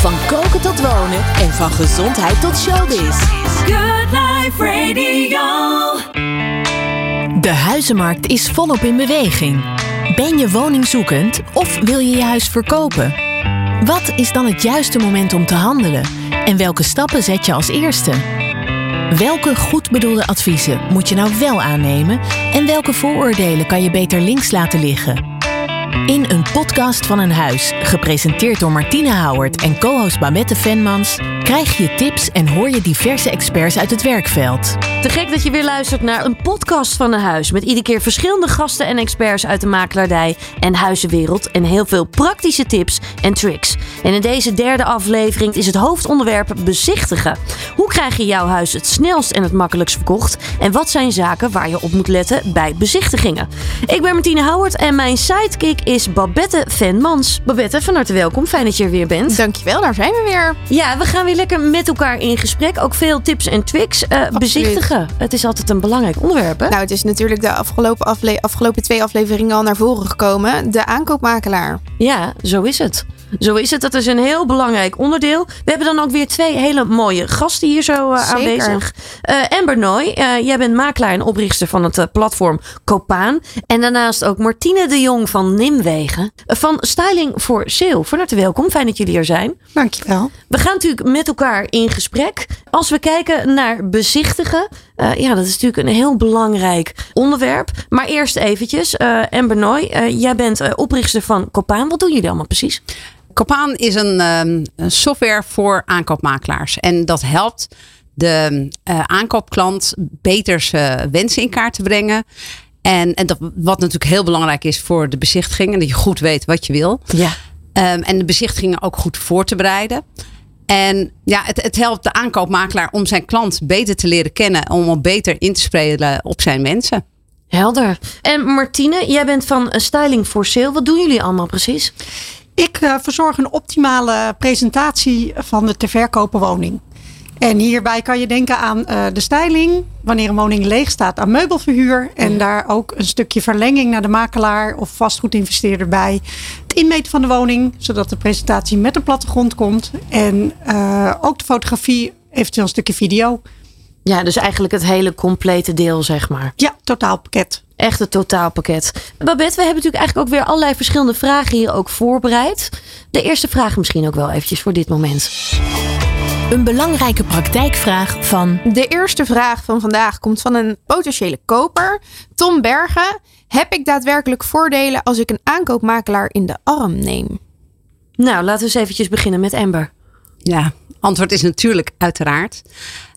Van koken tot wonen en van gezondheid tot showbiz. Good Life Radio. De huizenmarkt is volop in beweging. Ben je woningzoekend of wil je je huis verkopen? Wat is dan het juiste moment om te handelen? En welke stappen zet je als eerste? Welke goed bedoelde adviezen moet je nou wel aannemen en welke vooroordelen kan je beter links laten liggen? In een podcast van een huis, gepresenteerd door Martine Howard en co-host Babette Venmans, krijg je tips en hoor je diverse experts uit het werkveld. Te gek dat je weer luistert naar een podcast van een huis. Met iedere keer verschillende gasten en experts uit de makelaardij en huizenwereld. En heel veel praktische tips en tricks. En in deze derde aflevering is het hoofdonderwerp bezichtigen. Hoe krijg je jouw huis het snelst en het makkelijkst verkocht? En wat zijn zaken waar je op moet letten bij bezichtigingen? Ik ben Martine Howard en mijn sidekick is Babette Venmans. Babette, van harte welkom. Fijn dat je er weer bent. Dankjewel, daar zijn we weer. Ja, we gaan weer lekker met elkaar in gesprek. Ook veel tips en tricks. Uh, bezichtigen. Het is altijd een belangrijk onderwerp. Hè? Nou, het is natuurlijk de afgelopen, afle afgelopen twee afleveringen al naar voren gekomen. De aankoopmakelaar. Ja, zo is het. Zo is het. Dat is een heel belangrijk onderdeel. We hebben dan ook weer twee hele mooie gasten hier zo uh, aanwezig. Uh, Amber Nooy, uh, jij bent makelaar en oprichter van het platform Copaan. En daarnaast ook Martine de Jong van Nimwegen. van Styling for Sale. Van harte welkom. Fijn dat jullie er zijn. Dankjewel. We gaan natuurlijk met elkaar in gesprek. Als we kijken naar bezichtigen. ja, dat is natuurlijk een heel belangrijk onderwerp. Maar eerst eventjes. Amber Nooy, jij bent oprichter van Copaan. Wat doen jullie allemaal precies? Copaan is een, um, een, software voor aankoopmakelaars. En dat helpt de uh, aankoopklant beter zijn wensen in kaart te brengen. En, en dat, wat natuurlijk heel belangrijk is voor de bezichtiging. En dat je goed weet wat je wil. Ja. Um, en de bezichtigingen ook goed voor te bereiden. En ja, het, het, helpt de aankoopmakelaar om zijn klant beter te leren kennen. Om hem beter in te spelen op zijn wensen. Helder. En Martine, jij bent van Styling for Sale. Wat doen jullie allemaal precies? Ik uh, verzorg een optimale presentatie van de te verkopen woning. En hierbij kan je denken aan uh, de styling, wanneer een woning leeg staat, aan meubelverhuur. En daar ook een stukje verlenging naar de makelaar of vastgoedinvesteerder bij. Het inmeten van de woning, zodat de presentatie met een plattegrond komt. En uh, ook de fotografie, eventueel een stukje video. Ja, dus eigenlijk het hele complete deel, zeg maar. Ja, totaalpakket. Echt het totaalpakket. Babette, we hebben natuurlijk eigenlijk ook weer allerlei verschillende vragen hier ook voorbereid. De eerste vraag misschien ook wel eventjes voor dit moment. Een belangrijke praktijkvraag van. De eerste vraag van vandaag komt van een potentiële koper. Tom Bergen. Heb ik daadwerkelijk voordelen als ik een aankoopmakelaar in de arm neem? Nou, laten we eens eventjes beginnen met Amber. Ja, antwoord is natuurlijk uiteraard.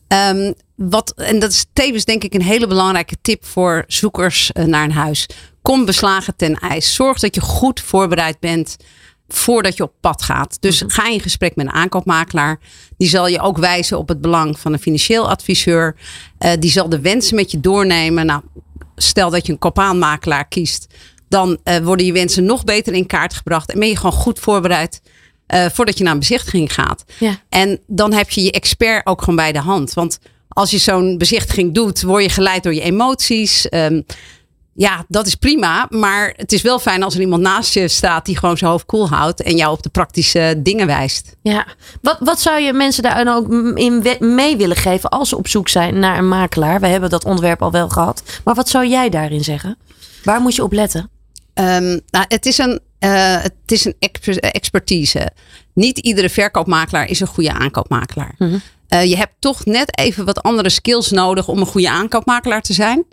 Um, wat, en dat is tevens denk ik een hele belangrijke tip voor zoekers naar een huis. Kom beslagen ten ijs. Zorg dat je goed voorbereid bent voordat je op pad gaat. Dus mm -hmm. ga in gesprek met een aankoopmakelaar. Die zal je ook wijzen op het belang van een financieel adviseur. Uh, die zal de wensen met je doornemen. Nou, stel dat je een kopaanmakelaar kiest. Dan uh, worden je wensen nog beter in kaart gebracht. En ben je gewoon goed voorbereid uh, voordat je naar een bezichtiging gaat. Ja. En dan heb je je expert ook gewoon bij de hand. Want als je zo'n bezichtiging doet, word je geleid door je emoties. Um, ja, dat is prima. Maar het is wel fijn als er iemand naast je staat die gewoon zijn hoofd koel houdt en jou op de praktische dingen wijst. Ja, wat, wat zou je mensen daar ook in mee willen geven als ze op zoek zijn naar een makelaar? We hebben dat onderwerp al wel gehad. Maar wat zou jij daarin zeggen? Waar moet je op letten? Um, nou, het is een, uh, het is een expertise. Niet iedere verkoopmakelaar is een goede aankoopmakelaar. Mm -hmm. Uh, je hebt toch net even wat andere skills nodig om een goede aankoopmakelaar te zijn.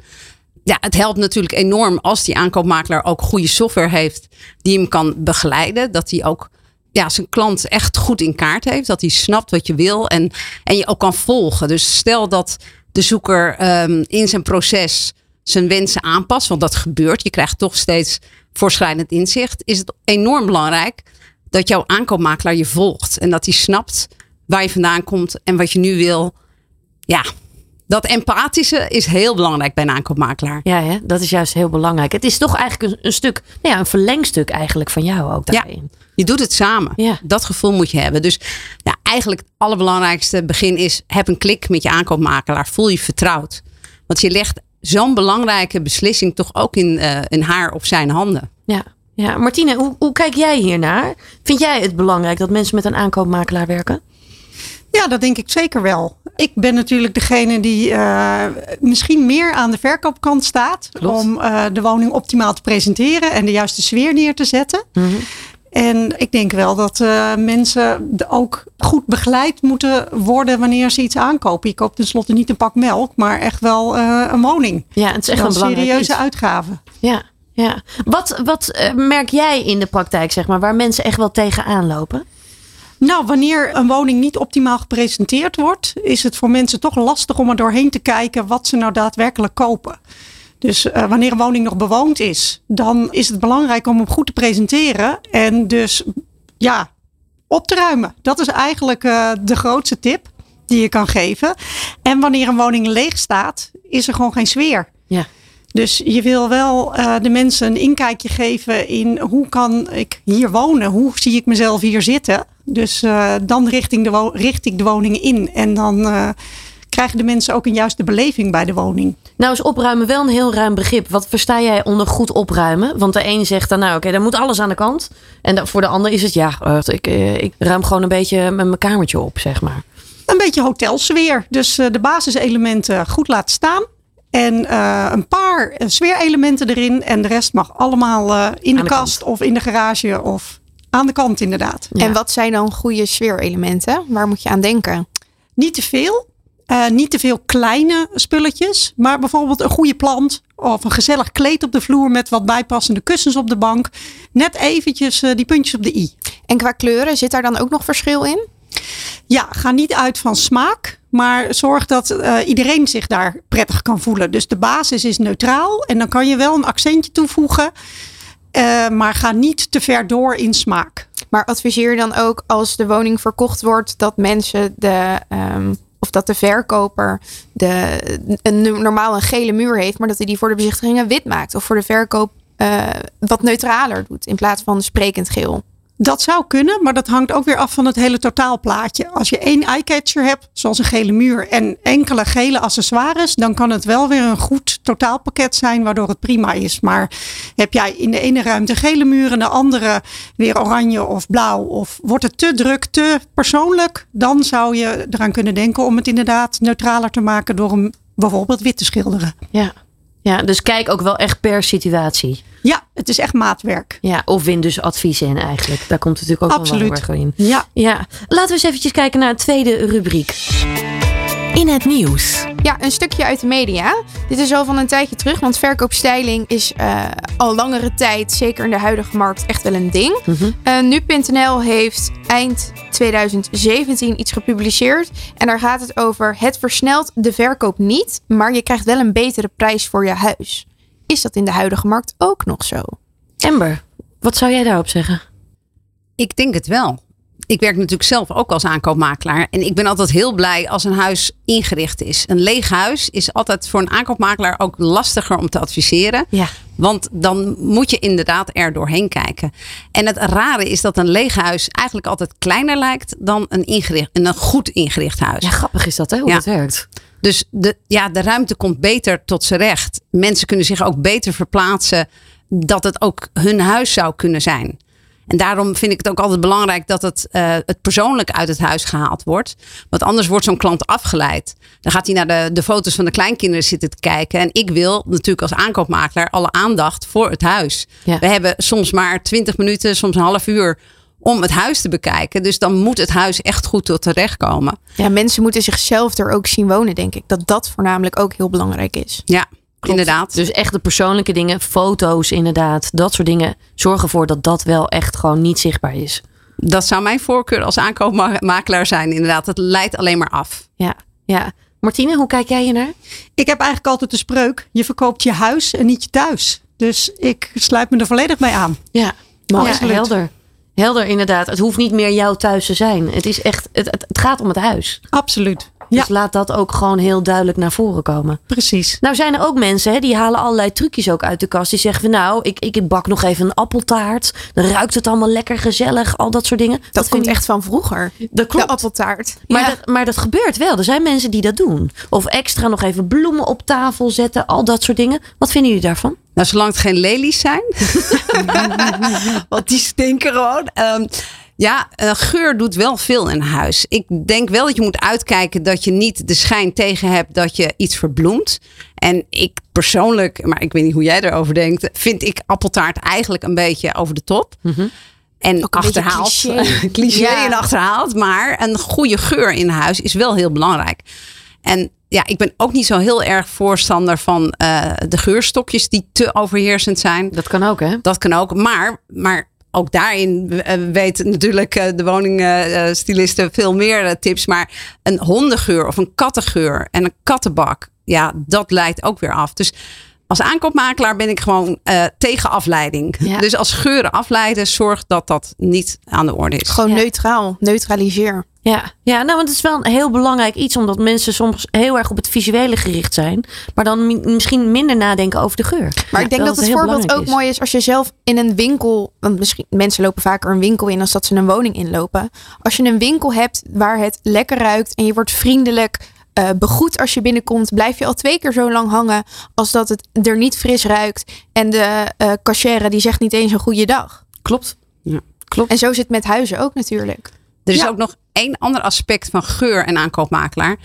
Ja, het helpt natuurlijk enorm als die aankoopmakelaar ook goede software heeft die hem kan begeleiden. Dat hij ook ja, zijn klant echt goed in kaart heeft. Dat hij snapt wat je wil en, en je ook kan volgen. Dus stel dat de zoeker um, in zijn proces zijn wensen aanpast, want dat gebeurt. Je krijgt toch steeds voorschrijdend inzicht. Is het enorm belangrijk dat jouw aankoopmakelaar je volgt en dat hij snapt waar je vandaan komt en wat je nu wil. Ja, dat empathische is heel belangrijk bij een aankoopmakelaar. Ja, hè? dat is juist heel belangrijk. Het is toch eigenlijk een, een stuk, nou ja, een verlengstuk eigenlijk van jou ook daarin. Ja, je doet het samen. Ja. Dat gevoel moet je hebben. Dus ja, eigenlijk het allerbelangrijkste begin is, heb een klik met je aankoopmakelaar. Voel je vertrouwd. Want je legt zo'n belangrijke beslissing toch ook in, uh, in haar of zijn handen. Ja, Ja, Martine, hoe, hoe kijk jij hiernaar? Vind jij het belangrijk dat mensen met een aankoopmakelaar werken? Ja, dat denk ik zeker wel. Ik ben natuurlijk degene die uh, misschien meer aan de verkoopkant staat. Klopt. Om uh, de woning optimaal te presenteren en de juiste sfeer neer te zetten. Mm -hmm. En ik denk wel dat uh, mensen ook goed begeleid moeten worden wanneer ze iets aankopen. Je koopt tenslotte niet een pak melk, maar echt wel een woning. Ja, het is echt een serieuze iets. uitgave. Ja, ja. Wat, wat merk jij in de praktijk, zeg maar, waar mensen echt wel tegenaan lopen? Nou, wanneer een woning niet optimaal gepresenteerd wordt, is het voor mensen toch lastig om er doorheen te kijken wat ze nou daadwerkelijk kopen. Dus uh, wanneer een woning nog bewoond is, dan is het belangrijk om hem goed te presenteren en dus ja, op te ruimen. Dat is eigenlijk uh, de grootste tip die je kan geven. En wanneer een woning leeg staat, is er gewoon geen sfeer. Ja. Dus je wil wel uh, de mensen een inkijkje geven in hoe kan ik hier wonen? Hoe zie ik mezelf hier zitten? Dus uh, dan richting de richt ik de woning in. En dan uh, krijgen de mensen ook een juiste beleving bij de woning. Nou is opruimen wel een heel ruim begrip. Wat versta jij onder goed opruimen? Want de een zegt dan nou oké, okay, dan moet alles aan de kant. En voor de ander is het ja, ik, ik ruim gewoon een beetje met mijn kamertje op, zeg maar. Een beetje hotelsfeer. Dus de basiselementen goed laten staan. En uh, een paar sfeerelementen erin. En de rest mag allemaal uh, in de, de kast kant. of in de garage of aan de kant inderdaad. Ja. En wat zijn dan goede sfeerelementen? Waar moet je aan denken? Niet te veel. Uh, niet te veel kleine spulletjes. Maar bijvoorbeeld een goede plant. Of een gezellig kleed op de vloer met wat bijpassende kussens op de bank. Net eventjes die puntjes op de i. En qua kleuren, zit daar dan ook nog verschil in? Ja, ga niet uit van smaak, maar zorg dat uh, iedereen zich daar prettig kan voelen. Dus de basis is neutraal en dan kan je wel een accentje toevoegen, uh, maar ga niet te ver door in smaak. Maar adviseer dan ook als de woning verkocht wordt dat mensen de. Um, of dat de verkoper de, een, normaal een gele muur heeft, maar dat hij die voor de bezichtigingen wit maakt. Of voor de verkoop uh, wat neutraler doet in plaats van sprekend geel. Dat zou kunnen, maar dat hangt ook weer af van het hele totaalplaatje. Als je één eyecatcher hebt, zoals een gele muur en enkele gele accessoires, dan kan het wel weer een goed totaalpakket zijn, waardoor het prima is. Maar heb jij in de ene ruimte gele muur en de andere weer oranje of blauw, of wordt het te druk, te persoonlijk, dan zou je eraan kunnen denken om het inderdaad neutraler te maken door hem bijvoorbeeld wit te schilderen. Ja. Ja, dus kijk ook wel echt per situatie. Ja, het is echt maatwerk. Ja, of win dus adviezen in eigenlijk. Daar komt het natuurlijk ook Absoluut. wel heel erg in. Ja. ja. Laten we eens eventjes kijken naar een tweede rubriek. In het nieuws. Ja, een stukje uit de media. Dit is al van een tijdje terug, want verkoopstyling is uh, al langere tijd, zeker in de huidige markt, echt wel een ding. Mm -hmm. uh, Nu.nl heeft eind 2017 iets gepubliceerd. En daar gaat het over: het versnelt de verkoop niet, maar je krijgt wel een betere prijs voor je huis. Is dat in de huidige markt ook nog zo? Amber, wat zou jij daarop zeggen? Ik denk het wel. Ik werk natuurlijk zelf ook als aankoopmakelaar. En ik ben altijd heel blij als een huis ingericht is. Een leeg huis is altijd voor een aankoopmakelaar ook lastiger om te adviseren. Ja. Want dan moet je inderdaad er doorheen kijken. En het rare is dat een leeg huis eigenlijk altijd kleiner lijkt dan een, ingericht, een goed ingericht huis. Ja, grappig is dat hè, hoe Ja. het werkt. Dus de, ja, de ruimte komt beter tot zijn recht. Mensen kunnen zich ook beter verplaatsen dat het ook hun huis zou kunnen zijn. En daarom vind ik het ook altijd belangrijk dat het, eh, het persoonlijk uit het huis gehaald wordt. Want anders wordt zo'n klant afgeleid. Dan gaat hij naar de, de foto's van de kleinkinderen zitten te kijken. En ik wil natuurlijk als aankoopmakelaar alle aandacht voor het huis. Ja. We hebben soms maar 20 minuten, soms een half uur om het huis te bekijken. Dus dan moet het huis echt goed tot terecht komen. Ja, mensen moeten zichzelf er ook zien wonen, denk ik. Dat dat voornamelijk ook heel belangrijk is. Ja, inderdaad. Dus echt de persoonlijke dingen, foto's inderdaad, dat soort dingen. Zorg ervoor dat dat wel echt gewoon niet zichtbaar is. Dat zou mijn voorkeur als aankoopmakelaar zijn. Inderdaad, het leidt alleen maar af. Ja, ja. Martine, hoe kijk jij naar? Ik heb eigenlijk altijd de spreuk: je verkoopt je huis en niet je thuis. Dus ik sluit me er volledig bij aan. Ja, absoluut. helder. Helder, inderdaad. Het hoeft niet meer jouw thuis te zijn. Het, is echt, het, het, het gaat om het huis. Absoluut. Ja, Dus laat dat ook gewoon heel duidelijk naar voren komen. precies. Nou zijn er ook mensen hè, die halen allerlei trucjes ook uit de kast. Die zeggen van nou, ik, ik bak nog even een appeltaart. Dan ruikt het allemaal lekker gezellig. Al dat soort dingen. Dat, komt ik- echt van vroeger. Dat klopt. De appeltaart. Maar, Ja. dat, maar dat gebeurt wel. Er zijn mensen die dat doen. Of extra nog even bloemen op tafel zetten. Al dat soort dingen. Wat vinden jullie daarvan? Nou, zolang het geen lelies zijn. Want die stinken gewoon. Ehm, ja, uh, geur doet wel veel in huis. Ik denk wel dat je moet uitkijken dat je niet de schijn tegen hebt dat je iets verbloemt. En ik persoonlijk, maar ik weet niet hoe jij erover denkt, vind ik appeltaart eigenlijk een beetje over de top. En Ook achterhaald. cliché. cliché Ja. en achterhaald. Maar een goede geur in huis is wel heel belangrijk. En ja, ik ben ook niet zo heel erg voorstander van eh, de geurstokjes die te overheersend zijn. Dat kan ook, hè? Dat kan ook. Maar, maar ook daarin eh, weet natuurlijk eh, de woningstilisten veel meer eh, tips. Maar een hondengeur of een kattengeur en een kattenbak. Ja, dat leidt ook weer af. Dus als aankoopmakelaar ben ik gewoon tegen afleiding. Ja. Dus als geuren afleiden, zorg dat dat niet aan de orde is. Gewoon Ja. neutraal, neutraliseer. Ja, ja nou, want het is wel een heel belangrijk iets, omdat mensen soms heel erg op het visuele gericht zijn, maar dan mi- misschien minder nadenken over de geur. Maar Ja, ik denk dat het voorbeeld ook is. mooi is als je zelf in een winkel, want misschien mensen lopen vaker een winkel in als dat ze een woning inlopen. Als je een winkel hebt waar het lekker ruikt en je wordt vriendelijk eh, begroet als je binnenkomt, blijf je al twee keer zo lang hangen als dat het er niet fris ruikt en de eh cashier die zegt niet eens een goede dag. Klopt. Ja. Klopt. En zo zit het met huizen ook natuurlijk. Er is Ja. ook nog één ander aspect van geur en aankoopmakelaar.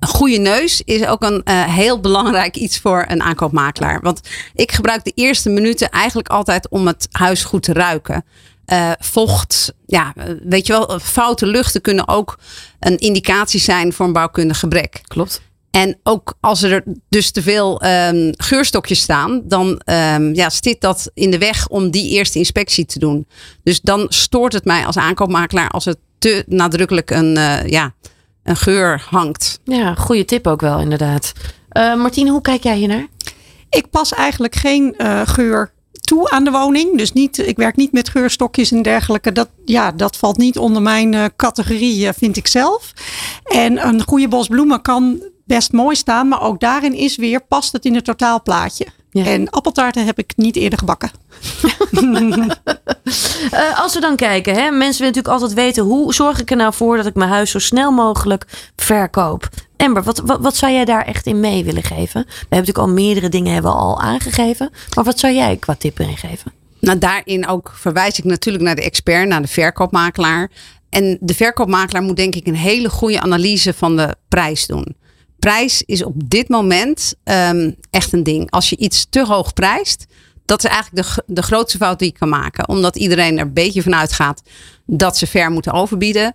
Een goede neus is ook een eh, heel belangrijk iets voor een aankoopmakelaar. Want ik gebruik de eerste minuten eigenlijk altijd om het huis goed te ruiken. Eh, vocht, ja, eh, weet je wel, foute luchten kunnen ook een indicatie zijn voor een bouwkundig gebrek. Klopt. En ook als er dus te veel ehm, geurstokjes staan, dan ehm, ja, zit dat in de weg om die eerste inspectie te doen. Dus dan stoort het mij als aankoopmakelaar als er te nadrukkelijk een, eh, ja, een geur hangt. Ja, goede tip ook wel, inderdaad. Eh Martine, hoe kijk jij hiernaar? Ik pas eigenlijk geen eh, geur toe aan de woning. Dus niet, ik werk niet met geurstokjes en dergelijke. Dat, ja, dat valt niet onder mijn eh, categorie, vind ik zelf. En een goede bos bloemen kan best mooi staan. Maar ook daarin is weer, past het in het totaalplaatje. Ja. En appeltaarten heb ik niet eerder gebakken. Eh, als we dan kijken, hè, mensen willen natuurlijk altijd weten hoe zorg ik er nou voor dat ik mijn huis zo snel mogelijk verkoop. Amber, wat, wat, wat zou jij daar echt in mee willen geven? We hebben natuurlijk al meerdere dingen hebben we al aangegeven. Maar wat zou jij qua tip erin geven? Nou, daarin ook verwijs ik natuurlijk naar de expert, naar de verkoopmakelaar. En de verkoopmakelaar moet denk ik een hele goede analyse van de prijs doen. Prijs is op dit moment ehm, echt een ding. Als je iets te hoog prijst, dat is eigenlijk de, de grootste fout die je kan maken. Omdat iedereen er een beetje van uitgaat dat ze ver moeten overbieden.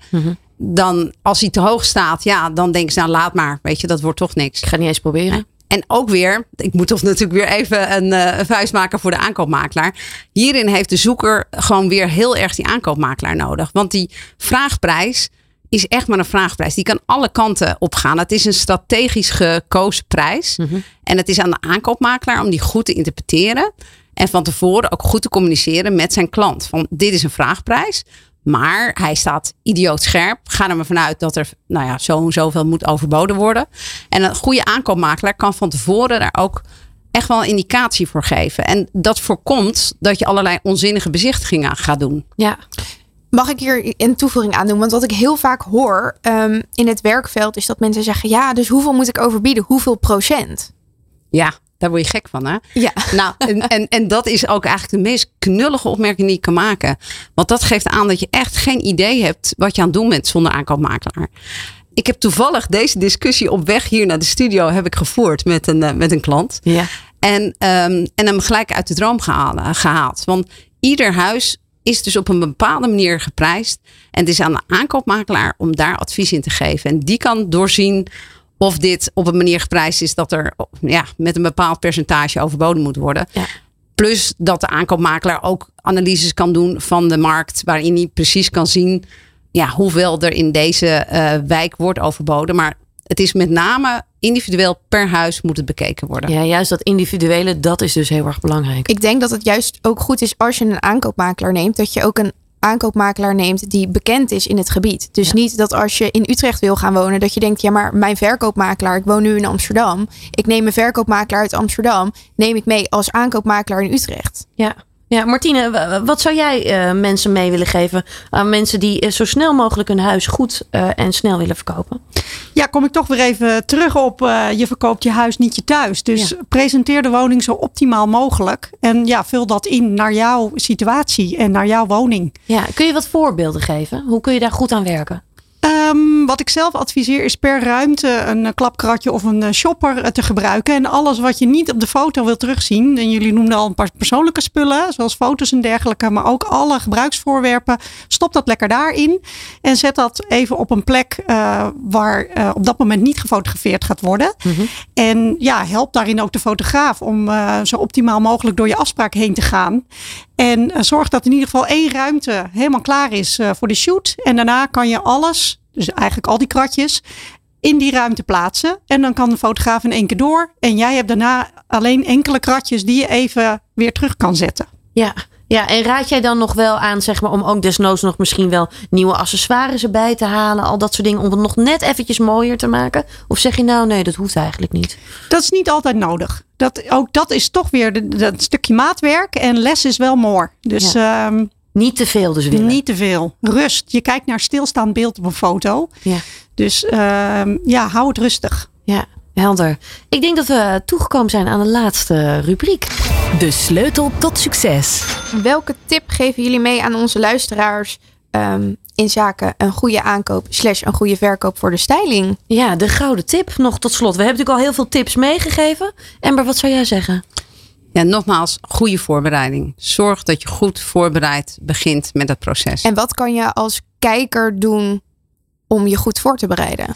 Dan als hij te hoog staat, ja, dan denken ze nou laat maar. Weet je, dat wordt toch niks. Ik ga niet eens proberen. En ook weer, ik moet toch natuurlijk weer even een, eh, een vuist maken voor de aankoopmakelaar. Hierin heeft de zoeker gewoon weer heel erg die aankoopmakelaar nodig. Want die vraagprijs is echt maar een vraagprijs. Die kan alle kanten opgaan. Het is een strategisch gekozen prijs. En het is aan de aankoopmakelaar om die goed te interpreteren. En van tevoren ook goed te communiceren met zijn klant. Van dit is een vraagprijs. Maar hij staat idioot scherp. Ga er maar vanuit dat er nou ja, zo en zoveel moet overboden worden. En een goede aankoopmakelaar kan van tevoren daar ook echt wel een indicatie voor geven. En dat voorkomt dat je allerlei onzinnige bezichtigingen gaat doen. Ja, Mag ik hier een toevoeging aan doen? Want wat ik heel vaak hoor ehm, in het werkveld is dat mensen zeggen: ja, dus hoeveel moet ik overbieden? Hoeveel procent? Ja, daar word je gek van, hè? Ja. Nou, en, en, en dat is ook eigenlijk de meest knullige opmerking die je kan maken. Want dat geeft aan dat je echt geen idee hebt wat je aan het doen bent zonder aankoopmakelaar. Ik heb toevallig deze discussie op weg hier naar de studio heb ik gevoerd met een, eh, met een klant. ja. En, ehm, en hem gelijk uit de droom gehaald. Want ieder huis is dus op een bepaalde manier geprijsd. En het is aan de aankoopmakelaar om daar advies in te geven. En die kan doorzien of dit op een manier geprijsd is dat er ja, met een bepaald percentage overboden moet worden. Ja. Plus dat de aankoopmakelaar ook analyses kan doen van de markt. Waarin hij precies kan zien ja, hoeveel er in deze eh, wijk wordt overboden. Maar het is met name individueel per huis moet het bekeken worden. ja, juist dat individuele, dat is dus heel erg belangrijk. Ik denk dat het juist ook goed is als je een aankoopmakelaar neemt, dat je ook een aankoopmakelaar neemt die bekend is in het gebied. Dus niet dat als je in Utrecht wil gaan wonen, dat je denkt, ja, maar mijn verkoopmakelaar, ik woon nu in Amsterdam. Ik neem een verkoopmakelaar uit Amsterdam, neem ik mee als aankoopmakelaar in Utrecht. Ja. Ja, Martine, wat zou jij eh, mensen mee willen geven aan mensen die eh, zo snel mogelijk hun huis goed eh, en snel willen verkopen? Ja, kom ik toch weer even terug op je verkoopt je huis, niet je thuis. Dus Ja. presenteer de woning zo optimaal mogelijk. En ja, vul dat in naar jouw situatie en naar jouw woning. Ja, kun je wat voorbeelden geven? Hoe kun je daar goed aan werken? Ehm, wat ik zelf adviseer is per ruimte een eh, klapkratje of een eh, shopper eh, te gebruiken. En alles wat je niet op de foto wil terugzien. En jullie noemden al een paar persoonlijke spullen, zoals foto's en dergelijke. Maar ook alle gebruiksvoorwerpen. Stop dat lekker daarin. En zet dat even op een plek waar op dat moment niet gefotografeerd gaat worden. En ja, help daarin ook de fotograaf om zo optimaal mogelijk door je afspraak heen te gaan. En eh, zorg dat in ieder geval één ruimte helemaal klaar is eh, voor de shoot. En daarna kan je alles, dus eigenlijk al die kratjes, in die ruimte plaatsen. En dan kan de fotograaf in één keer door. En jij hebt daarna alleen enkele kratjes die je even weer terug kan zetten. Ja. Ja, en raad jij dan nog wel aan, zeg maar, om ook desnoods nog misschien wel nieuwe accessoires erbij te halen, al dat soort dingen, om het nog net eventjes mooier te maken? Of zeg je nou, nee, dat hoeft eigenlijk niet? Dat is niet altijd nodig. Dat, ook dat is toch weer de- dat stukje maatwerk. En less is wel more. Dus ehm, Niet te veel dus willen. niet te veel. Rust. Je kijkt naar stilstaand beeld op een foto. Ja. Dus ehm, ja, hou het rustig. Ja, helder. Ik denk dat we toegekomen zijn aan de laatste rubriek. De sleutel tot succes. Welke tip geven jullie mee aan onze luisteraars ehm, in zaken een goede aankoop slash een goede verkoop voor de styling? Ja, de gouden tip nog tot slot. We hebben natuurlijk al heel veel tips meegegeven. Ember, wat zou jij zeggen? Ja, nogmaals, goede voorbereiding. Zorg dat je goed voorbereid begint met het proces. En wat kan je als kijker doen om je goed voor te bereiden?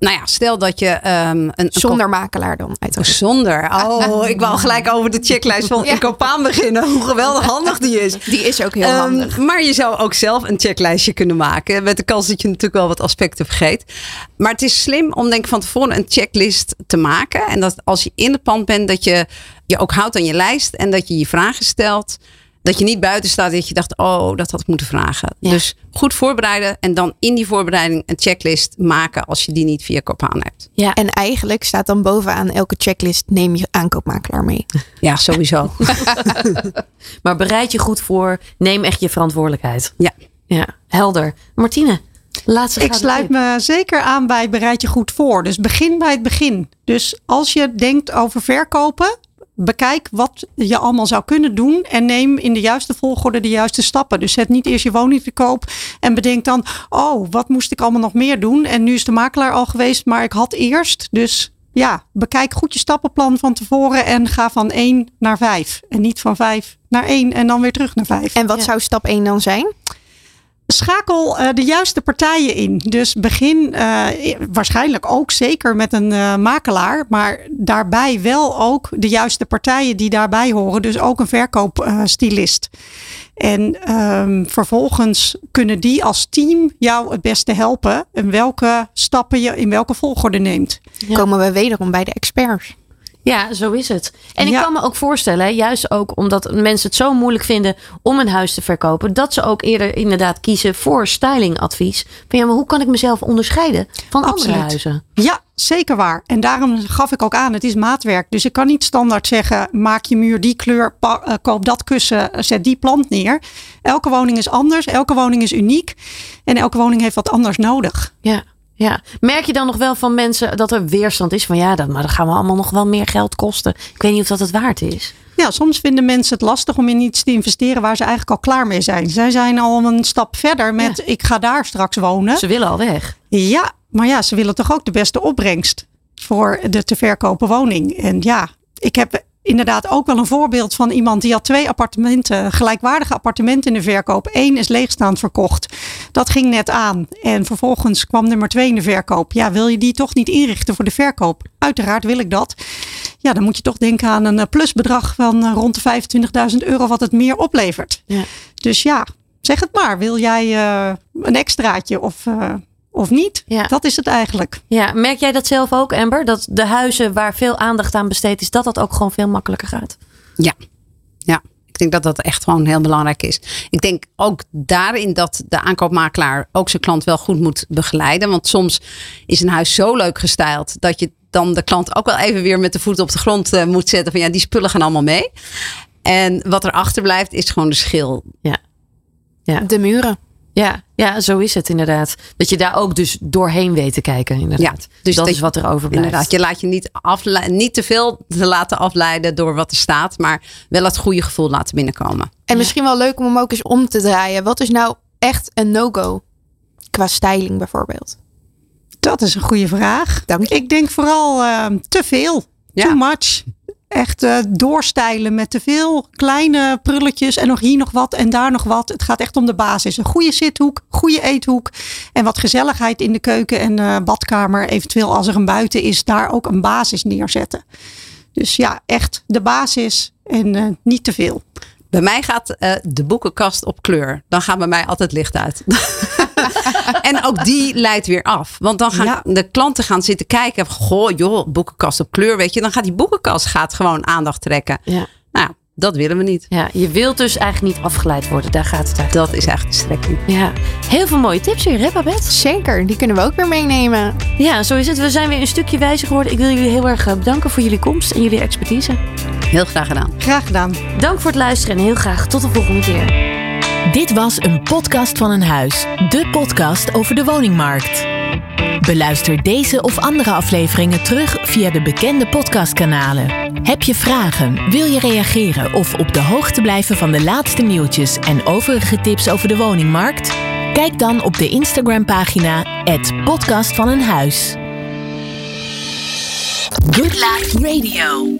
Nou ja, stel dat je ehm, een, een Zonder makelaar dan uiteraard. Zonder. Oh, ik wou gelijk over de checklist van Ja. een kopaan beginnen. Hoe geweldig handig die is. Die is ook heel Ehm, handig. maar je zou ook zelf een checklijstje kunnen maken. Met de kans dat je natuurlijk wel wat aspecten vergeet. Maar het is slim om denk ik van tevoren een checklist te maken. En dat als je in het pand bent, dat je je ook houdt aan je lijst. En dat je je vragen stelt. Dat je niet buiten staat dat je dacht, oh, dat had ik moeten vragen. Ja. Dus goed voorbereiden. En dan in die voorbereiding een checklist maken als je die niet via kopaan hebt. Ja, En eigenlijk staat dan bovenaan elke checklist neem je aankoopmakelaar mee. Ja, sowieso. maar bereid je goed voor. Neem echt je verantwoordelijkheid. Ja. Ja, helder. Martine, laatste Ik sluit tip. me zeker aan bij bereid je goed voor. Dus begin bij het begin. Dus als je denkt over verkopen, bekijk wat je allemaal zou kunnen doen en neem in de juiste volgorde de juiste stappen. Dus zet niet eerst je woning te koop en bedenk dan, oh, wat moest ik allemaal nog meer doen? En nu is de makelaar al geweest, maar ik had eerst. Dus ja, bekijk goed je stappenplan van tevoren en ga van 1 naar 5. En niet van 5 naar 1 en dan weer terug naar 5. En wat Ja. zou stap 1 dan zijn? Schakel eh, de juiste partijen in. Dus begin eh, waarschijnlijk ook zeker met een eh, makelaar. Maar daarbij wel ook de juiste partijen die daarbij horen. Dus ook een verkoopstylist. en ehm, vervolgens kunnen die als team jou het beste helpen. En welke stappen je in welke volgorde neemt. Komen we wederom bij de experts. Ja, zo is het. En ik kan me ook voorstellen, juist ook omdat mensen het zo moeilijk vinden om een huis te verkopen, dat ze ook eerder inderdaad kiezen voor stylingadvies. Van ja, maar hoe kan ik mezelf onderscheiden van andere huizen? Ja, zeker waar. En daarom gaf ik ook aan, het is maatwerk. Dus ik kan niet standaard zeggen, maak je muur die kleur, eh, koop dat kussen, zet die plant neer. Elke woning is anders, elke woning is uniek. En elke woning heeft wat anders nodig. Ja. Ja, merk je dan nog wel van mensen dat er weerstand is van ja, dat, maar dat gaan we allemaal nog wel meer geld kosten. Ik weet niet of dat het waard is. Ja, soms vinden mensen het lastig om in iets te investeren waar ze eigenlijk al klaar mee zijn. Zij zijn al een stap verder met, ik ga daar straks wonen. Ze willen al weg. Ja, maar ja, ze willen toch ook de beste opbrengst voor de te verkopen woning. En ja, ik heb inderdaad ook wel een voorbeeld van iemand die had twee appartementen, gelijkwaardige appartementen in de verkoop. Eén is leegstaand verkocht. Dat ging net aan. En vervolgens kwam nummer twee in de verkoop. Ja, wil je die toch niet inrichten voor de verkoop? Uiteraard wil ik dat. Ja, dan moet je toch denken aan een eh, plusbedrag van eh, rond de 25.000 euro wat het meer oplevert. Ja. Dus ja, zeg het maar. Wil jij eh, een extraatje of, eh, of niet? Ja. Dat is het eigenlijk. Ja, merk jij dat zelf ook, Amber? Dat de huizen waar veel aandacht aan besteed is, dat dat ook gewoon veel makkelijker gaat? Ja, ja. Ik denk dat dat echt gewoon heel belangrijk is. Ik denk ook daarin dat de aankoopmakelaar ook zijn klant wel goed moet begeleiden. Want soms is een huis zo leuk gestyled dat je dan de klant ook wel even weer met de voet op de grond eh, moet zetten. Van ja, die spullen gaan allemaal mee. En wat er achterblijft is gewoon de schil. De muren. Ja, ja, zo is het inderdaad. Dat je daar ook dus doorheen weet te kijken, inderdaad. Ja, dus dat, dat is wat er overblijft. Inderdaad, je laat je niet, afle- niet te veel te laten afleiden door wat er staat, maar wel het goede gevoel laten binnenkomen. En misschien wel leuk om hem ook eens om te draaien. Wat is nou echt een no-go? Qua styling bijvoorbeeld. Dat is een goede vraag. Dank je. Ik denk vooral eh, te veel. Ja. Too much. Echt eh, doorstijlen met te veel kleine prulletjes en nog hier nog wat en daar nog wat. Het gaat echt om de basis. Een goede zithoek, goede eethoek en wat gezelligheid in de keuken en eh, badkamer. Eventueel als er een buiten is, daar ook een basis neerzetten. Dus ja, echt de basis en eh, niet te veel. Bij mij gaat de boekenkast op kleur. Dan gaat bij mij altijd licht uit. en ook die leidt weer af. Want dan gaan Ja. de klanten gaan zitten kijken. Goh, joh, boekenkast op kleur, weet je. Dan gaat die boekenkast gaat gewoon aandacht trekken. Ja. Nou, dat willen we niet. ja, je wilt dus eigenlijk niet afgeleid worden. Daar gaat het uit. Dat is eigenlijk de strekking. Ja, heel veel mooie tips weer, hè Babette? Zeker, die kunnen we ook weer meenemen. Ja, zo is het. We zijn weer een stukje wijzer geworden. Ik wil jullie heel erg eh, bedanken voor jullie komst en jullie expertise. Heel graag gedaan. Graag gedaan. Dank voor het luisteren en heel graag tot de volgende keer. Dit was een podcast van een huis. De podcast over de woningmarkt. Beluister deze of andere afleveringen terug via de bekende podcastkanalen. Heb je vragen, wil je reageren of op de hoogte blijven van de laatste nieuwtjes en overige tips over de woningmarkt? Kijk dan op de Instagram-pagina podcast van een huis. Good Life Radio.